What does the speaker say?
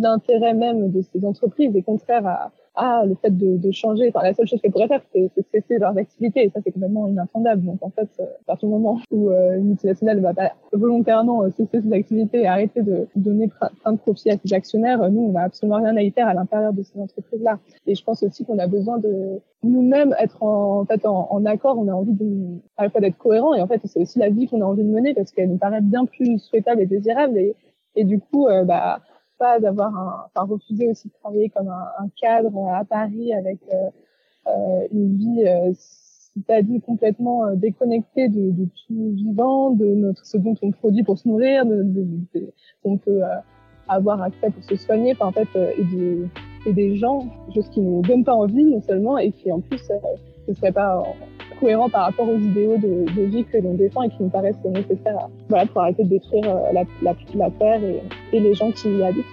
l'intérêt même de ces entreprises est contraire à, le fait de, changer. Enfin, la seule chose qu'elles pourraient faire, c'est cesser leurs activités. Et ça, c'est complètement inintendable. Donc, en fait, euh, à partir du moment où euh, une multinationale va pas volontairement euh, cesser ses activités et arrêter de donner plein de profit à ses actionnaires, nous, on n'a absolument rien à y faire à l'intérieur de ces entreprises-là. Et je pense aussi qu'on a besoin de nous-mêmes être en, fait en, accord. On a envie à la fois d'être cohérent et en fait, c'est aussi la vie qu'on a envie de mener parce qu'elle nous paraît bien plus souhaitable et désirable. Et, et du coup, bah pas d'avoir un, enfin refuser aussi de travailler comme un, cadre à Paris avec euh, euh une vie euh, c'est-à-dire complètement euh, déconnectée de, de, tout vivant, de notre ce dont on produit pour se nourrir, de, de, de qu'on peut avoir accès pour se soigner, enfin, en fait, et, de, et des gens, chose qui nous donne pas envie non seulement et qui en plus ne serait pas cohérent par rapport aux idéaux de, vie que l'on défend et qui nous paraissent nécessaires voilà, pour arrêter de détruire la, la, Terre et les gens qui y habitent.